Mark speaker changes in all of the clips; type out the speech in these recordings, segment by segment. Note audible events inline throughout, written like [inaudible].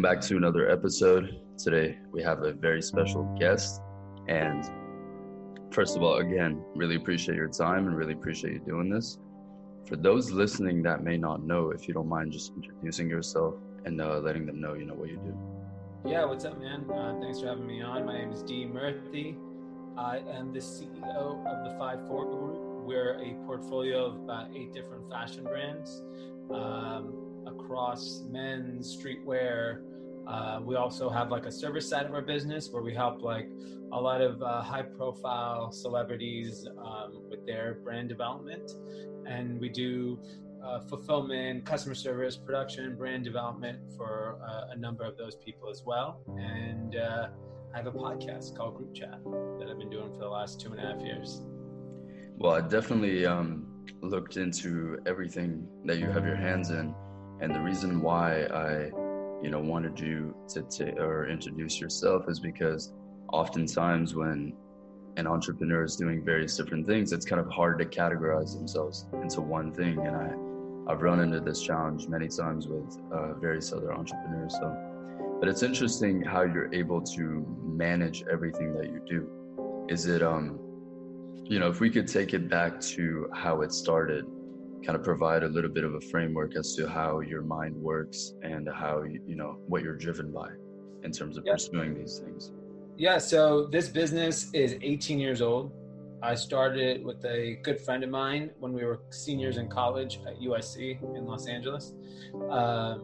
Speaker 1: Welcome back to another episode. Today we have a very special guest. And first of all, again, really appreciate your time and really appreciate you doing this. For those listening that may not know, if you don't mind just introducing yourself and uh, letting them know, you know, what you do.
Speaker 2: Yeah, what's up, man? Uh, thanks for having me on. My name is Dee Murthy. I am the CEO of the Five Four Group. We're a portfolio of about eight different fashion brands um, across men's, streetwear. Uh, we also have like a service side of our business where we help like a lot of uh, high profile celebrities um, with their brand development. And we do uh, fulfillment, customer service, production, brand development for uh, a number of those people as well. And uh, I have a podcast called Group Chat that I've been doing for the last two and a half years.
Speaker 1: Well, I definitely um, looked into everything that you have your hands in, and the reason why I, you know, wanted you to or introduce yourself is because oftentimes when an entrepreneur is doing various different things, it's kind of hard to categorize themselves into one thing, and I. I've run into this challenge many times with uh, various other entrepreneurs. So, but it's interesting how you're able to manage everything that you do. Is it, um, you know, if we could take it back to how it started, kind of provide a little bit of a framework as to how your mind works and how you, you know what you're driven by in terms of pursuing these things.
Speaker 2: Yeah. So this business is 18 years old. I started it with a good friend of mine when we were seniors in college at USC in Los Angeles. Uh,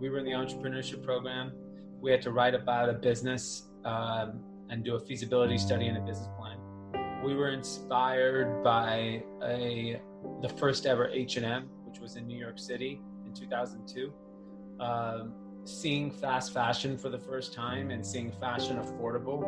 Speaker 2: we were in the entrepreneurship program we had to write about a business um, and do a feasibility study and a business. We were inspired by a the first ever H&M, which was in New York City in 2002. Um, seeing fast fashion for the first time and seeing fashion affordable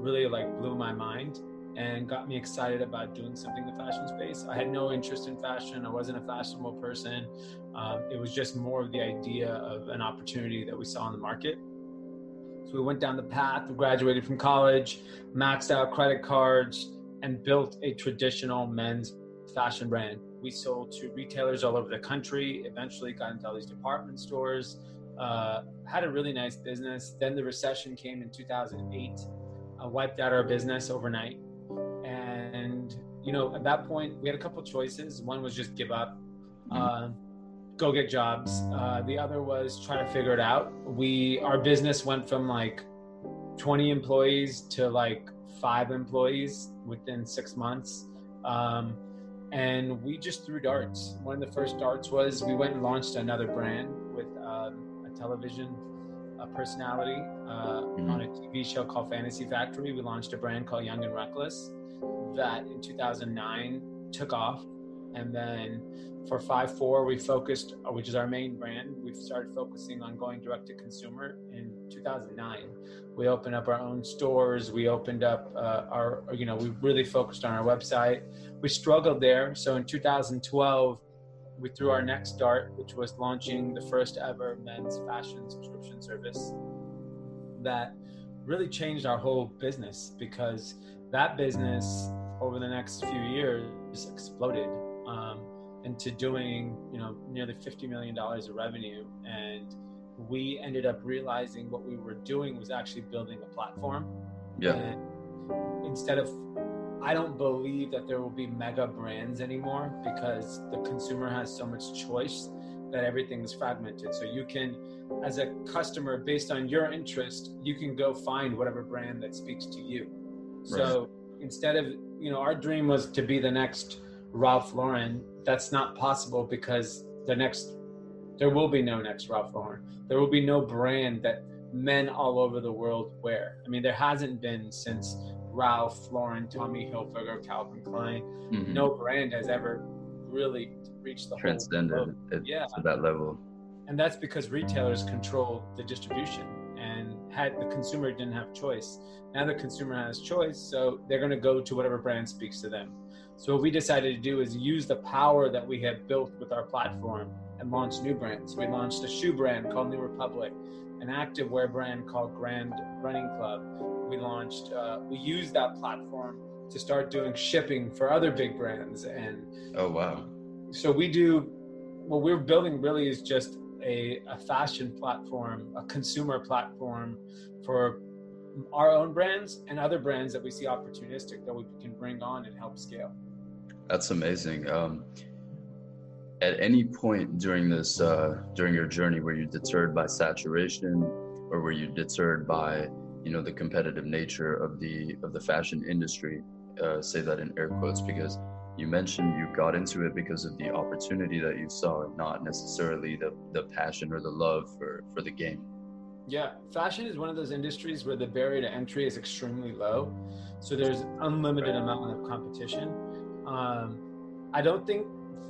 Speaker 2: really like blew my mind and got me excited about doing something in the fashion space. I had no interest in fashion. I wasn't a fashionable person. Um, it was just more of the idea of an opportunity that we saw in the market. So we went down the path, graduated from college, maxed out credit cards, and built a traditional men's fashion brand. We sold to retailers all over the country, eventually got into all these department stores, uh, had a really nice business. Then the recession came in 2008, uh, wiped out our business overnight. And, you know, at that point, we had a couple choices. One was just give up. Uh, go get jobs. Uh, the other was try to figure it out. We our business went from like 20 employees to like five employees within six months. Um, and we just threw darts. One of the first darts was we went and launched another brand with um, a television a personality uh, mm-hmm. on a TV show called Fantasy Factory. We launched a brand called Young and Reckless that in 2009 took off. And then for 5-4 we focused which is our main brand we started focusing on going direct to consumer in 2009 we opened up our own stores we opened up uh, our you know we really focused on our website. We struggled there. So in 2012 we threw our next dart which was launching the first ever men's fashion subscription service that really changed our whole business because that business over the next few years exploded um, to doing you know nearly 50 million dollars of revenue. And we ended up realizing what we were doing was actually building a platform.
Speaker 1: Yeah.
Speaker 2: And instead of i don't believe that there will be mega brands anymore because the consumer has so much choice that everything is fragmented. So you can as a customer based on your interest you can go find whatever brand that speaks to you. So instead of you know our dream was to be the next Ralph Lauren, that's not possible because the next there will be no next Ralph Lauren. There will be no brand that men all over the world wear. I mean, there hasn't been since Ralph Lauren, Tommy Hilfiger, Calvin Klein. Mm-hmm. No brand has ever really reached the
Speaker 1: transcended yeah. to that level.
Speaker 2: And that's because retailers control the distribution and had the consumer didn't have choice. Now the consumer has choice, so they're going to go to whatever brand speaks to them. So what we decided to do is use the power that we have built with our platform and launch new brands. We launched a shoe brand called New Republic, an activewear brand called Grand Running Club. We launched, uh, we used that platform to start doing shipping for other big brands. And
Speaker 1: oh wow!
Speaker 2: So we do what we're building really is just a, a fashion platform, a consumer platform for our own brands and other brands that we see opportunistic that we can bring on and help scale.
Speaker 1: That's amazing. Um, at any point during this, uh, during your journey, were you deterred by saturation, or were you deterred by, you know, the competitive nature of the of the fashion industry? Uh, say that in air quotes because you mentioned you got into it because of the opportunity that you saw, not necessarily the the passion or the love for for the game.
Speaker 2: Yeah, fashion is one of those industries where the barrier to entry is extremely low, so there's unlimited amount of competition. Um, I don't think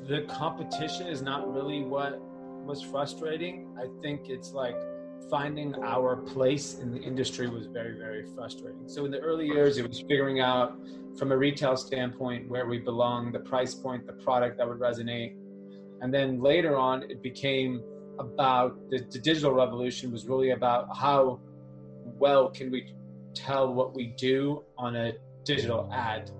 Speaker 2: the competition is not really what was frustrating. I think it's like finding our place in the industry was very, very frustrating. So in the early years, it was figuring out from a retail standpoint where we belong, the price point, the product that would resonate. And then later on, it became about the, the digital revolution was really about how well can we tell what we do on a digital ad.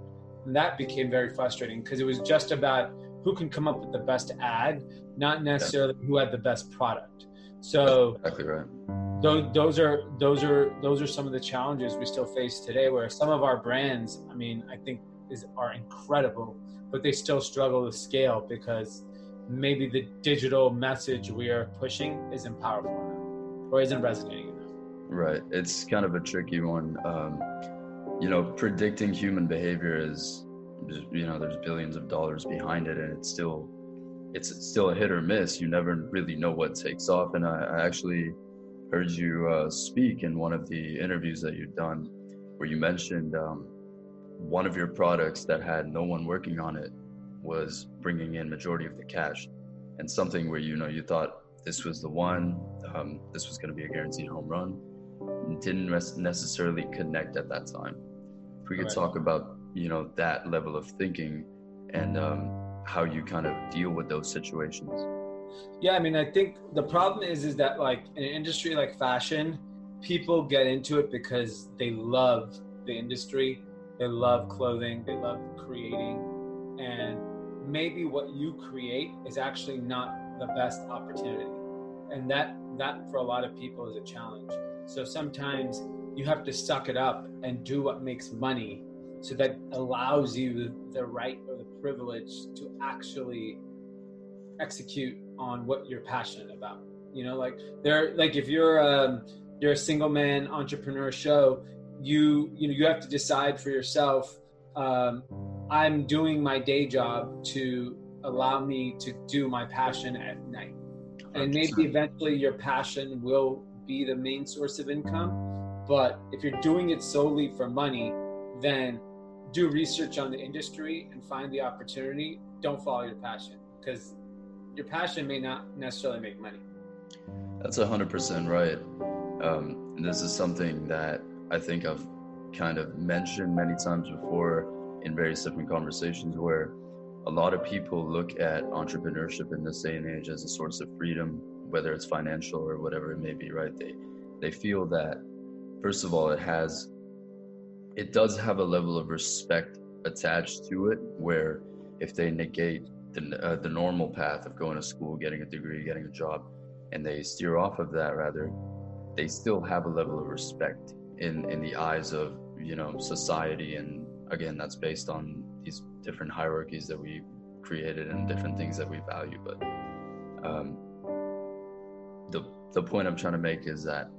Speaker 2: And that became very frustrating because it was just about who can come up with the best ad, not necessarily yeah. who had the best product. So
Speaker 1: exactly right.
Speaker 2: Those, those are those are those are some of the challenges we still face today. Where some of our brands, I mean, I think is are incredible, but they still struggle to scale because maybe the digital message we are pushing isn't powerful enough or isn't resonating enough.
Speaker 1: Right. It's kind of a tricky one. Um, you know, predicting human behavior is, you know, there's billions of dollars behind it, and it's still, it's still a hit or miss. You never really know what takes off. And I, I actually heard you uh, speak in one of the interviews that you've done, where you mentioned um, one of your products that had no one working on it was bringing in majority of the cash and something where you know you thought this was the one um, this was going to be a guaranteed home run didn't necessarily connect at that time. If we could right. talk about you know that level of thinking and um, how you kind of deal with those situations.
Speaker 2: Yeah i mean i think the problem is is that like in an industry like fashion people get into it because they love the industry they love clothing they love creating and maybe what you create is actually not the best opportunity. And that that for a lot of people is a challenge so sometimes you have to suck it up and do what makes money so that allows you the right or the privilege to actually execute on what you're passionate about you know like there like if you're um you're a single man entrepreneur show you you know you have to decide for yourself um I'm doing my day job to allow me to do my passion at night. And maybe eventually your passion will be the main source of income. But if you're doing it solely for money, then do research on the industry and find the opportunity. Don't follow your passion because your passion may not necessarily make money.
Speaker 1: That's 100% right. Um, this is something that I think I've kind of mentioned many times before in various different conversations where a lot of people look at entrepreneurship in this day and age as a source of freedom, whether it's financial or whatever it may be, right? They they feel that first of all it has it does have a level of respect attached to it where if they negate the, uh, the normal path of going to school, getting a degree, getting a job, and they steer off of that rather, they still have a level of respect in, in the eyes of, you know, society and again, that's based on these different hierarchies that we created and different things that we value. But um, the the point I'm trying to make is that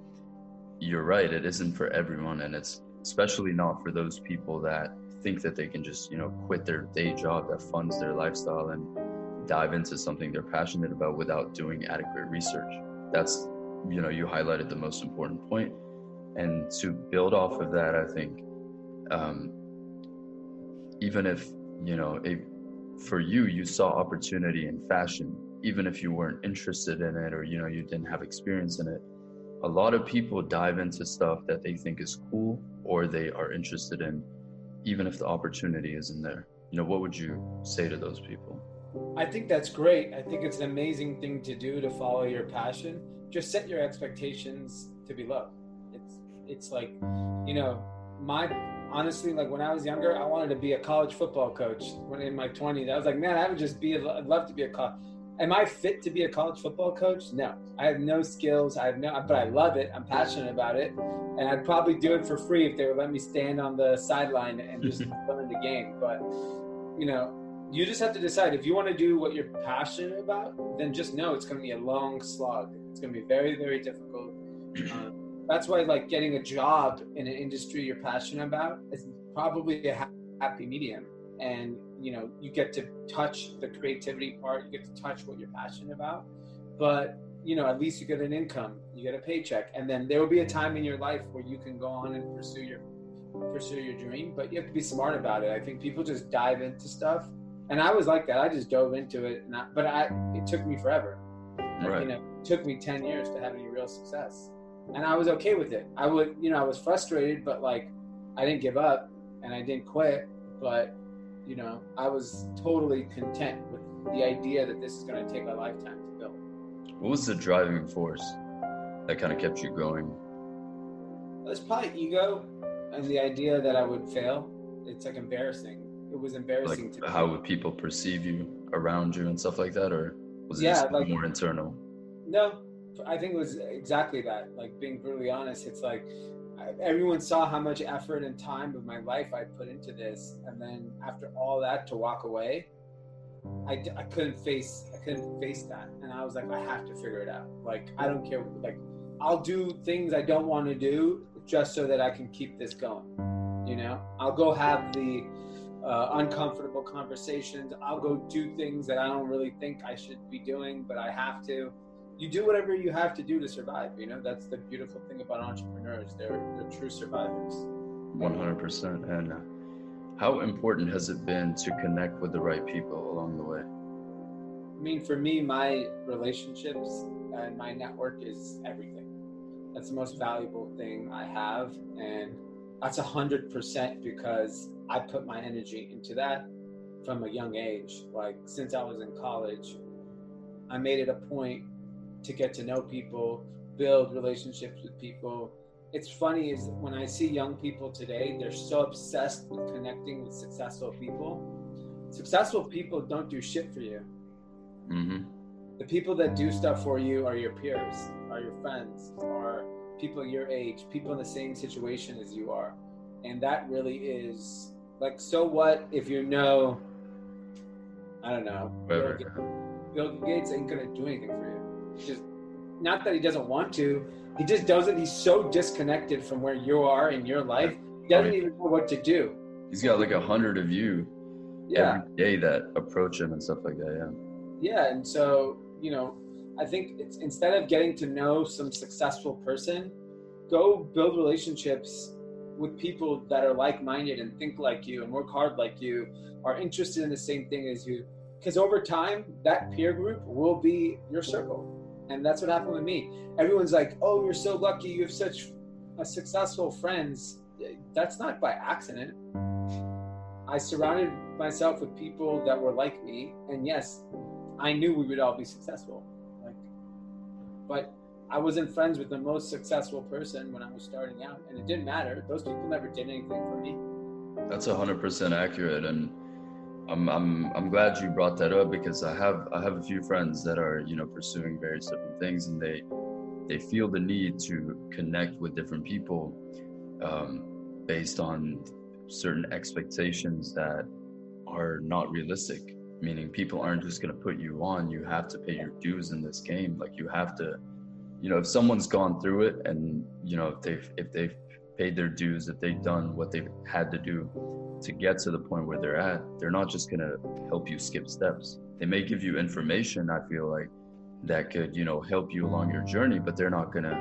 Speaker 1: you're right. It isn't for everyone, and it's especially not for those people that think that they can just you know quit their day job that funds their lifestyle and dive into something they're passionate about without doing adequate research. That's you know you highlighted the most important point, and to build off of that, I think um, even if you know if for you you saw opportunity in fashion even if you weren't interested in it or you know you didn't have experience in it a lot of people dive into stuff that they think is cool or they are interested in even if the opportunity isn't there you know what would you say to those people
Speaker 2: i think that's great i think it's an amazing thing to do to follow your passion just set your expectations to be low it's it's like you know my honestly, like when I was younger, I wanted to be a college football coach. When in my 20s, I was like, man, I would just be, I'd love to be a coach. Am I fit to be a college football coach? No, I have no skills. I have no, but I love it. I'm passionate about it, and I'd probably do it for free if they would let me stand on the sideline and just [laughs] learn the game. But you know, you just have to decide if you want to do what you're passionate about. Then just know it's going to be a long slog. It's going to be very, very difficult. Um, that's why, like, getting a job in an industry you're passionate about is probably a happy medium and you know you get to touch the creativity part you get to touch what you're passionate about. But you know at least you get an income you get a paycheck. And then there will be a time in your life where you can go on and pursue your pursue your dream but you have to be smart about it. I think people just dive into stuff. And i was like that. I just dove into it. I, but i it took me forever. Right. you know it took me 10 years to have any real success. And i was okay with it. I would you know i was frustrated but like i didn't give up and i didn't quit. But you know, I was totally content with the idea that this is going to take a lifetime to build.
Speaker 1: What was the driving force that kind of kept you going?
Speaker 2: It's probably ego and the idea that I would fail. It's like embarrassing. It was embarrassing
Speaker 1: like to how me. would people perceive you around you and stuff like that, or was it yeah, like, more internal?
Speaker 2: No, I think it was exactly that. Like being brutally honest, it's like everyone saw how much effort and time of my life I put into this, and then after all that to walk away, I, I couldn't face I couldn't face that, and I was like, I have to figure it out. Like I don't care. Like I'll do things I don't want to do just so that I can keep this going. You know, I'll go have the uh, uncomfortable conversations. I'll go do things that I don't really think I should be doing, but I have to you do whatever you have to do to survive. You know, that's the beautiful thing about entrepreneurs. They're, they're true survivors.
Speaker 1: 100%. And uh, how important has it been to connect with the right people along the way?
Speaker 2: I mean, for me, my relationships and my network is everything. That's the most valuable thing I have. And that's a hundred percent because I put my energy into that from a young age. Like since I was in college, I made it a point to get to know people, build relationships with people. It's funny is when I see young people today, they're so obsessed with connecting with successful people. Successful people don't do shit for you. Mm-hmm. The people that do stuff for you are your peers, are your friends, are people your age, people in the same situation as you are. And that really is like, so what if you know, I don't know, Bill Gates, Bill Gates ain't gonna do anything for you just not that he doesn't want to, he just doesn't. He's so disconnected from where you are in your life. He doesn't even know what to do.
Speaker 1: He's got like a hundred of you yeah. every day that approach him and stuff like that. Yeah.
Speaker 2: Yeah, and so you know, I think it's instead of getting to know some successful person, go build relationships with people that are like-minded and think like you and work hard like you, are interested in the same thing as you. Because over time, that peer group will be your circle and that's what happened with me. Everyone's like, "Oh, you're so lucky. You have such a successful friends." That's not by accident. I surrounded myself with people that were like me, and yes, I knew we would all be successful. Like, but I wasn't friends with the most successful person when I was starting out, and it didn't matter. Those people never did anything for me.
Speaker 1: That's hundred percent accurate, and I'm I'm I'm glad you brought that up because I have I have a few friends that are you know pursuing various different things and they they feel the need to connect with different people um, based on certain expectations that are not realistic. Meaning people aren't just going to put you on. You have to pay your dues in this game. Like you have to, you know, if someone's gone through it and you know if they've if they've paid their dues, if they've done what they've had to do to get to the point where they're at, they're not just going to help you skip steps. They may give you information, I feel like, that could, you know, help you along your journey, but they're not going to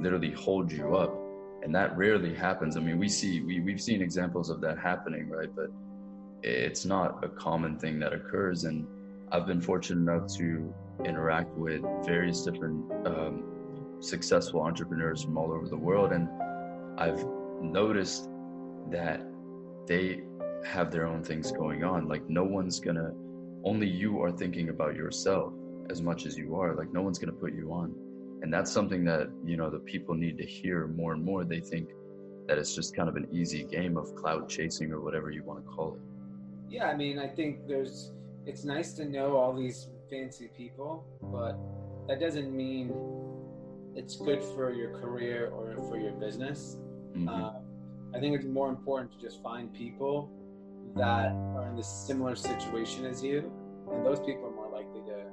Speaker 1: literally hold you up. And that rarely happens. I mean, we see, we, we've seen examples of that happening, right? But it's not a common thing that occurs. And I've been fortunate enough to interact with various different um, successful entrepreneurs from all over the world. And I've noticed that they have their own things going on. Like no one's gonna, only you are thinking about yourself as much as you are. Like no one's gonna put you on. And that's something that, you know, the people need to hear more and more. They think that it's just kind of an easy game of clout chasing or whatever you want to call it.
Speaker 2: Yeah, I mean, I think there's it's nice to know all these fancy people, but that doesn't mean it's good for your career or for your business.
Speaker 1: Mhm.
Speaker 2: Uh, I think it's more important to just find people that are in the similar situation as you, and those people are more likely to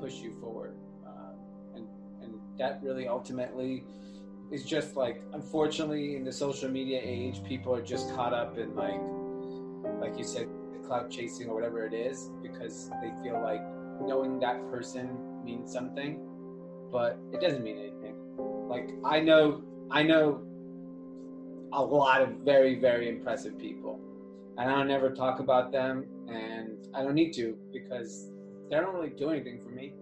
Speaker 2: push you forward. Uh, and and that really ultimately is just like, unfortunately, in the social media age, people are just caught up in like, like you said, clout chasing or whatever it is, because they feel like knowing that person means something, but it doesn't mean anything. Like I know, I know a lot of very, very impressive people. And I don't ever talk about them, and I don't need to because they don't really do anything for me.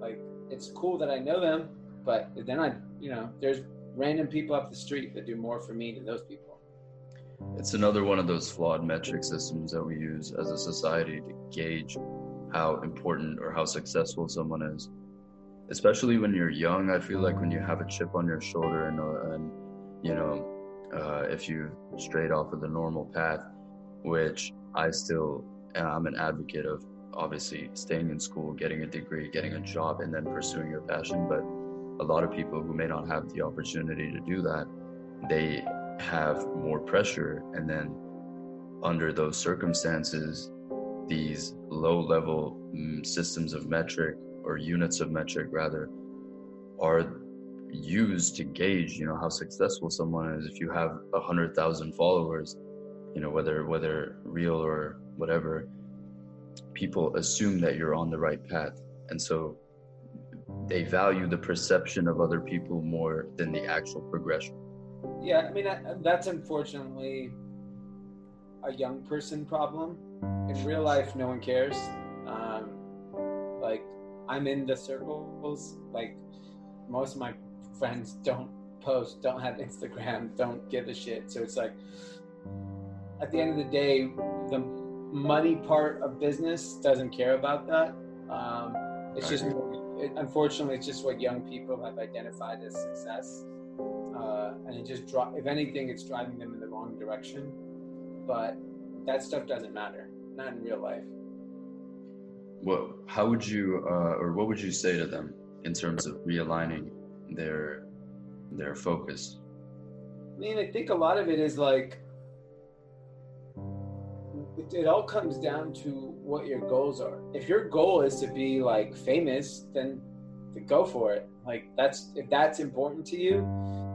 Speaker 2: Like, it's cool that I know them, but then I, you know, there's random people up the street that do more for me than those people.
Speaker 1: It's another one of those flawed metric systems that we use as a society to gauge how important or how successful someone is. Especially when you're young, I feel like when you have a chip on your shoulder and, uh, and you know, uh, if you strayed off of the normal path, which I still, I'm an advocate of obviously staying in school, getting a degree, getting a job, and then pursuing your passion. But a lot of people who may not have the opportunity to do that, they have more pressure. And then under those circumstances, these low level mm, systems of metric or units of metric rather are used to gauge you know how successful someone is if you have a hundred thousand followers you know whether whether real or whatever people assume that you're on the right path and so they value the perception of other people more than the actual progression
Speaker 2: Yeah, I mean, that's unfortunately a young person problem. In real life, no one cares. Um, like, I'm in the circles. Like, most of my friends don't post, don't have Instagram, don't give a shit. So it's like, at the end of the day, the money part of business doesn't care about that. Um, it's just, it, unfortunately, it's just what young people have identified as success. Uh, and it just dri If anything, it's driving them in the wrong direction. But that stuff doesn't matter, not in real life.
Speaker 1: What how would you uh, or what would you say to them in terms of realigning their their focus
Speaker 2: I mean, I think a lot of it is like it, it all comes down to what your goals are. If your goal is to be like famous, then, go for it. Like that's if that's important to you,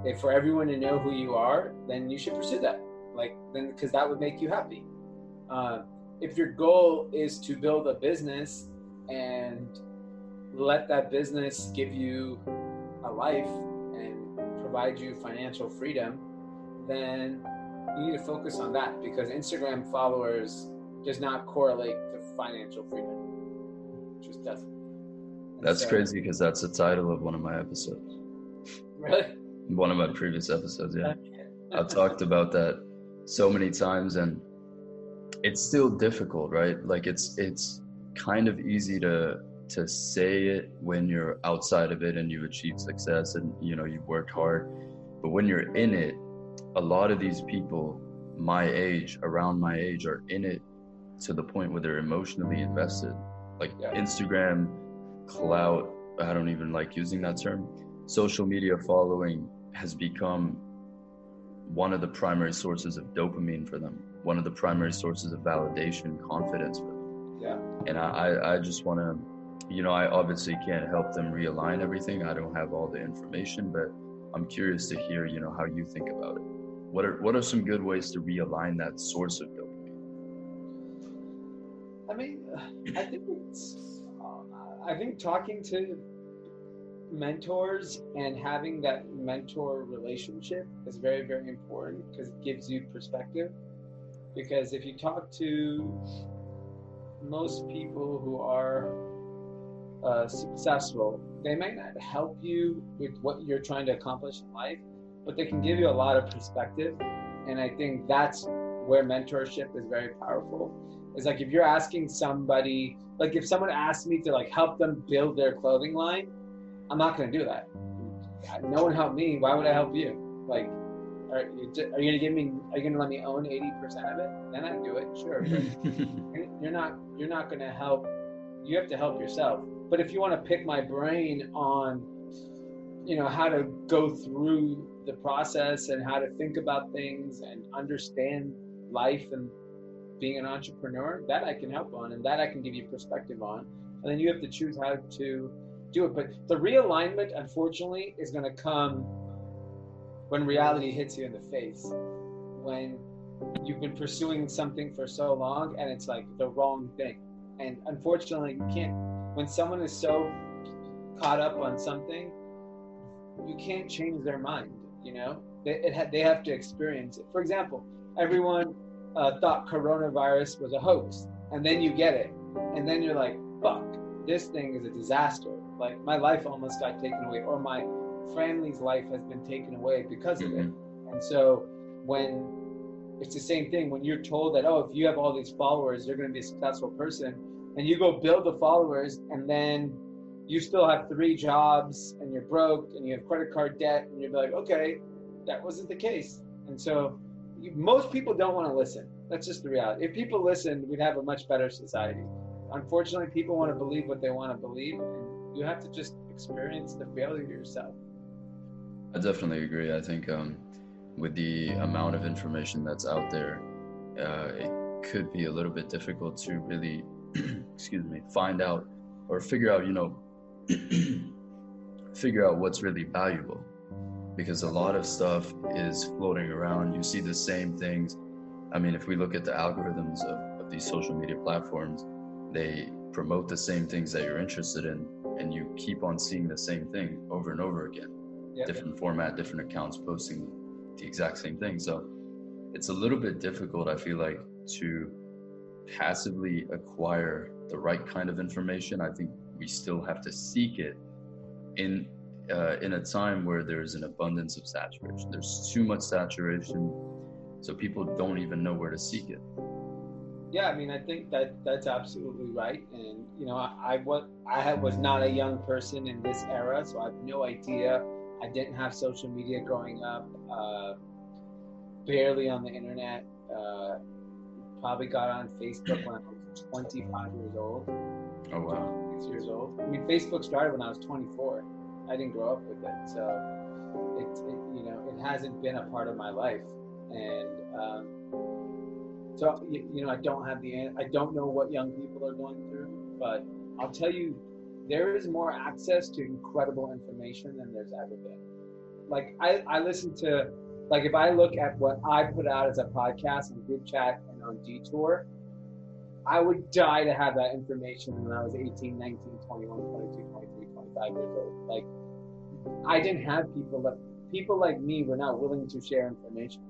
Speaker 2: if for everyone to know who you are, then you should pursue that. Like then because that would make you happy. Uh, if your goal is to build a business and let that business give you a life and provide you financial freedom, then you need to focus on that because Instagram followers does not correlate to financial freedom. It just doesn't. And
Speaker 1: that's
Speaker 2: so-
Speaker 1: crazy because that's the title of one of my episodes
Speaker 2: Really?
Speaker 1: one of my previous episodes yeah I've talked about that so many times and it's still difficult, right? Like it's it's kind of easy to to say it when you're outside of it and you achieve success and you know you worked hard. But when you're in it, a lot of these people my age, around my age are in it to the point where they're emotionally invested. Like
Speaker 2: Yeah.
Speaker 1: Instagram, clout, I don't even like using that term. Social media following has become one of the primary sources of dopamine for them, one of the primary mm. sources of validation, confidence for them.
Speaker 2: Yeah.
Speaker 1: And I, I, just want to, you know, I obviously can't help them realign everything. I don't have all the information, but I'm curious to hear, you know, how you think about it. What are what are some good ways to realign that source of dopamine?
Speaker 2: I mean, I think it's. I think talking to mentors and having that mentor relationship is very, very important because it gives you perspective. Because if you talk to most people who are uh, successful, they might not help you with what you're trying to accomplish in life, but they can give you a lot of perspective. And I think that's where mentorship is very powerful. Is like if you're asking somebody like if someone asked me to like help them build their clothing line i'm not going to do that. No one helped me. Why would i help you? Like are you, are you gonna give me? Are you gonna let me own eighty percent of it? Then I do it, sure. [laughs] you're not. You're not gonna help. You have to help yourself. But if you want to pick my brain on, you know, how to go through the process and how to think about things and understand life and being an entrepreneur, that I can help on and that I can give you perspective on. And then you have to choose how to do it. But the realignment, unfortunately, is going to come when reality hits you in the face. When you've been pursuing something for so long and it's like the wrong thing. And unfortunately, you can't, when someone is so caught up on something, you can't change their mind, you know? They, it, they have to experience it. For example, everyone uh, thought coronavirus was a hoax, and then you get it, and then you're like, fuck, this thing is a disaster. Like, my life almost got taken away, or my family's life has been taken away because of it. Mm-hmm. And so when it's the same thing when you're told that oh if you have all these followers you're going to be a successful person and you go build the followers and then you still have three jobs and you're broke and you have credit card debt and you're like okay that wasn't the case. And so you, most people don't want to listen. That's just the reality. If people listened we'd have a much better society. Unfortunately people want to believe what they want to believe and you have to just experience the failure yourself
Speaker 1: I definitely agree. I think um, with the amount of information that's out there, uh, it could be a little bit difficult to really, [clears throat] excuse me, find out or figure out, you know, [clears throat] figure out what's really valuable. Because a lot of stuff is floating around. You see the same things. I mean, if we look at the algorithms of, of these social media platforms, they promote the same things that you're interested in, and you keep on seeing the same thing over and over again yep. different format, different accounts posting the exact same thing. So it's a little bit difficult, I feel like, to passively acquire the right kind of information. I think we still have to seek it in uh, in a time where there's an abundance of saturation. There's too much saturation, so people don't even know where to seek it.
Speaker 2: Yeah, I mean, I think that that's absolutely right. And you know, I, I was I was not a young person in this era, so I have no idea I didn't have social media growing up. Uh, barely on the internet. Uh, probably got on Facebook when I was 25 years old.
Speaker 1: Oh wow!
Speaker 2: Six years old. I mean, Facebook started when I was 24. I didn't grow up with it, so it, it you know it hasn't been a part of my life, and um, so you, you know I don't have the I don't know what young people are going through, but I'll tell you there is more access to incredible information than there's ever been. Like I, I listen to like if I look at what I put out as a podcast and group chat and on Detour, I would die to have that information when I was 18, 19, 21, 22, 23, 25 years old. Like I didn't have people that people like me were not willing to share information.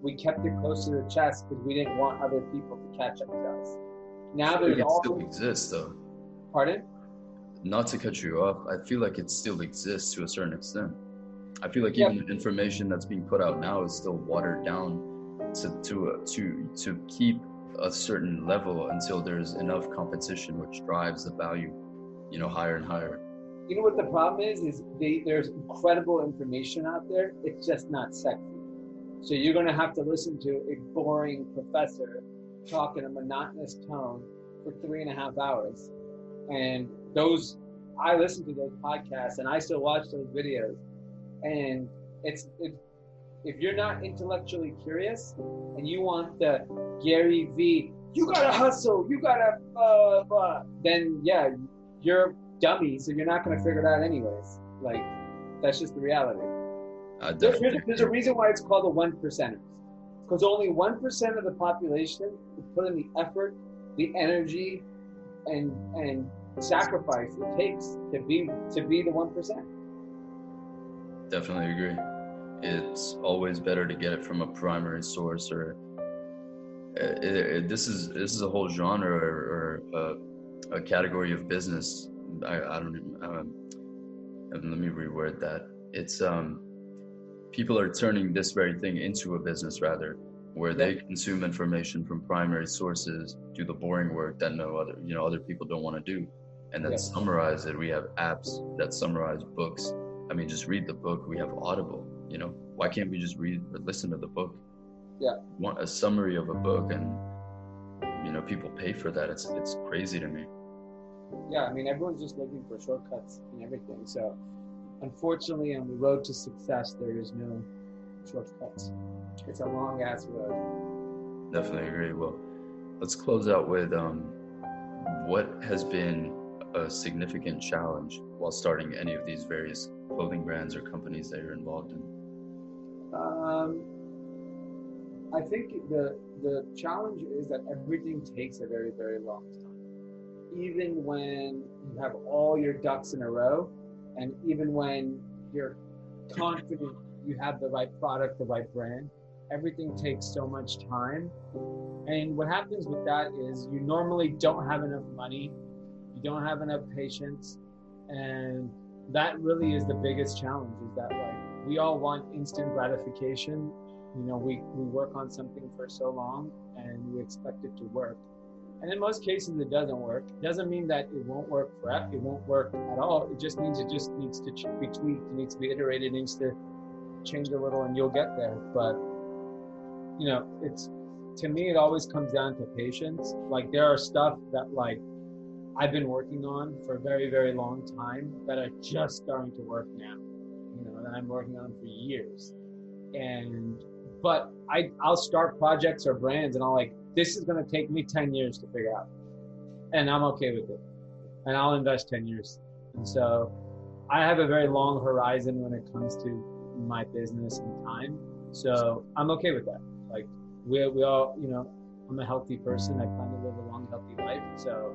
Speaker 2: We kept it close to the chest because we didn't want other people to catch up to us. Now there's
Speaker 1: it
Speaker 2: all
Speaker 1: still exists though.
Speaker 2: Pardon?
Speaker 1: Not to cut you off, I feel like it still exists to a certain extent. I feel like even the information that's being put out now is still watered down to to uh, to to keep a certain level until there's enough competition which drives the value, you know, higher and higher.
Speaker 2: You know what the problem is? Is they, there's incredible information out there. It's just not sexy. So you're going to have to listen to a boring professor talk in a monotonous tone for three and a half hours, and those I listen to those podcasts and I still watch those videos, and it's it, if you're not intellectually curious and you want the Gary V, you gotta hustle, you gotta uh, blah, then yeah, you're dummy, so you're not gonna figure it out anyways. Like that's just the reality.
Speaker 1: Uh, there's,
Speaker 2: there's a reason why it's called the one percenters. Because only one percent of the population put in the effort, the energy, and and sacrifice it takes to be to be the one percent.
Speaker 1: Definitely agree. It's always better to get it from a primary source, or it, it, it, this is this is a whole genre or, or a, a, category of business. I, I don't even. Um, let me reword that. It's um, people are turning this very thing into a business rather where they consume information from primary sources, do the boring work that no other, you know, other people don't want to do and then yeah. summarize it. We have apps that summarize books. I mean, just read the book. We have Audible. You know, why can't we just read or listen to the book?
Speaker 2: Yeah.
Speaker 1: Want a summary of a book and you know people pay for that. It's it's crazy to me.
Speaker 2: Yeah, I mean everyone's just looking for shortcuts and everything. So unfortunately on the road to success there is no shortcuts. It's a long ass road.
Speaker 1: Definitely agree. Well, let's close out with um, what has been a significant challenge while starting any of these various clothing brands or companies that you're involved in?
Speaker 2: Um, I think the the challenge is that everything takes a very very long time. Even when you have all your ducks in a row, and even when you're confident you have the right product, the right brand, everything takes so much time. And what happens with that is you normally don't have enough money, you don't have enough patience, and that really is the biggest challenge is that like we all want instant gratification. You know we, we work on something for so long and we expect it to work. And in most cases it doesn't work. It doesn't mean that it won't work forever. It won't work at all. It just means it just needs to be tweaked. It needs to be iterated. It needs to change a little and you'll get there. But you know it's to me it always comes down to patience. Like there are stuff that like I've been working on for a very, very long time that are just starting to work now. You know, that I'm working on for years. And but I I'll start projects or brands and I'll like this is gonna take me ten years to figure out. And I'm okay with it. And I'll invest ten years. And so I have a very long horizon when it comes to my business and time. So I'm okay with that. Like we we all, you know, I'm a healthy person. I plan to live a long, healthy life. So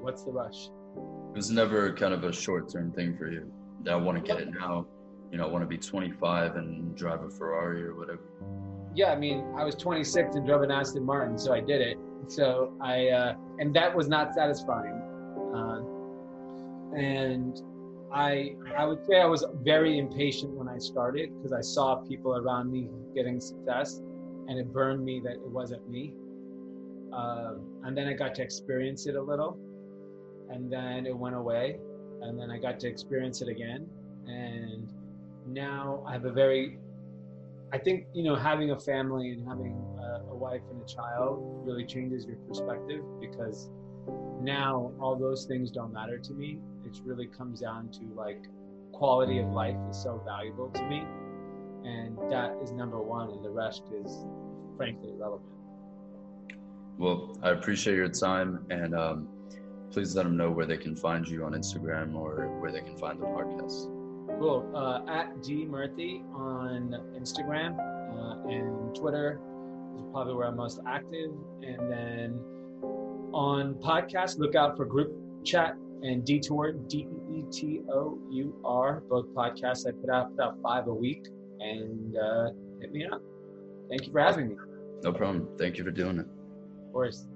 Speaker 2: what's the rush?
Speaker 1: It was never kind of a short term thing for you. That I want to get it now. You know, I want to be 25 and drive a Ferrari or whatever.
Speaker 2: Yeah, I mean, I was 26 and drove an Aston Martin, so I did it. So I, uh, and that was not satisfying. Uh, and I, I would say I was very impatient when I started because I saw people around me getting success, and it burned me that it wasn't me. Uh, and then I got to experience it a little, and then it went away. And then i got to experience it again. And now i have a very i think you know having a family and having a, a wife and a child really changes your perspective because now all those things don't matter to me. It really comes down to like quality of life is so valuable to me. And that is number one and the rest is frankly irrelevant.
Speaker 1: Well i appreciate your time and um, please let them know where they can find you on Instagram or where they can find the podcast.
Speaker 2: Cool. Uh, at D Murthy on Instagram uh, and Twitter is probably where I'm most active. And then on podcast, look out for group chat and Detour, D E T O U R. both podcasts. I put out about five a week and uh, hit me up. Thank you for having me.
Speaker 1: No problem. Thank you for doing it.
Speaker 2: Of course.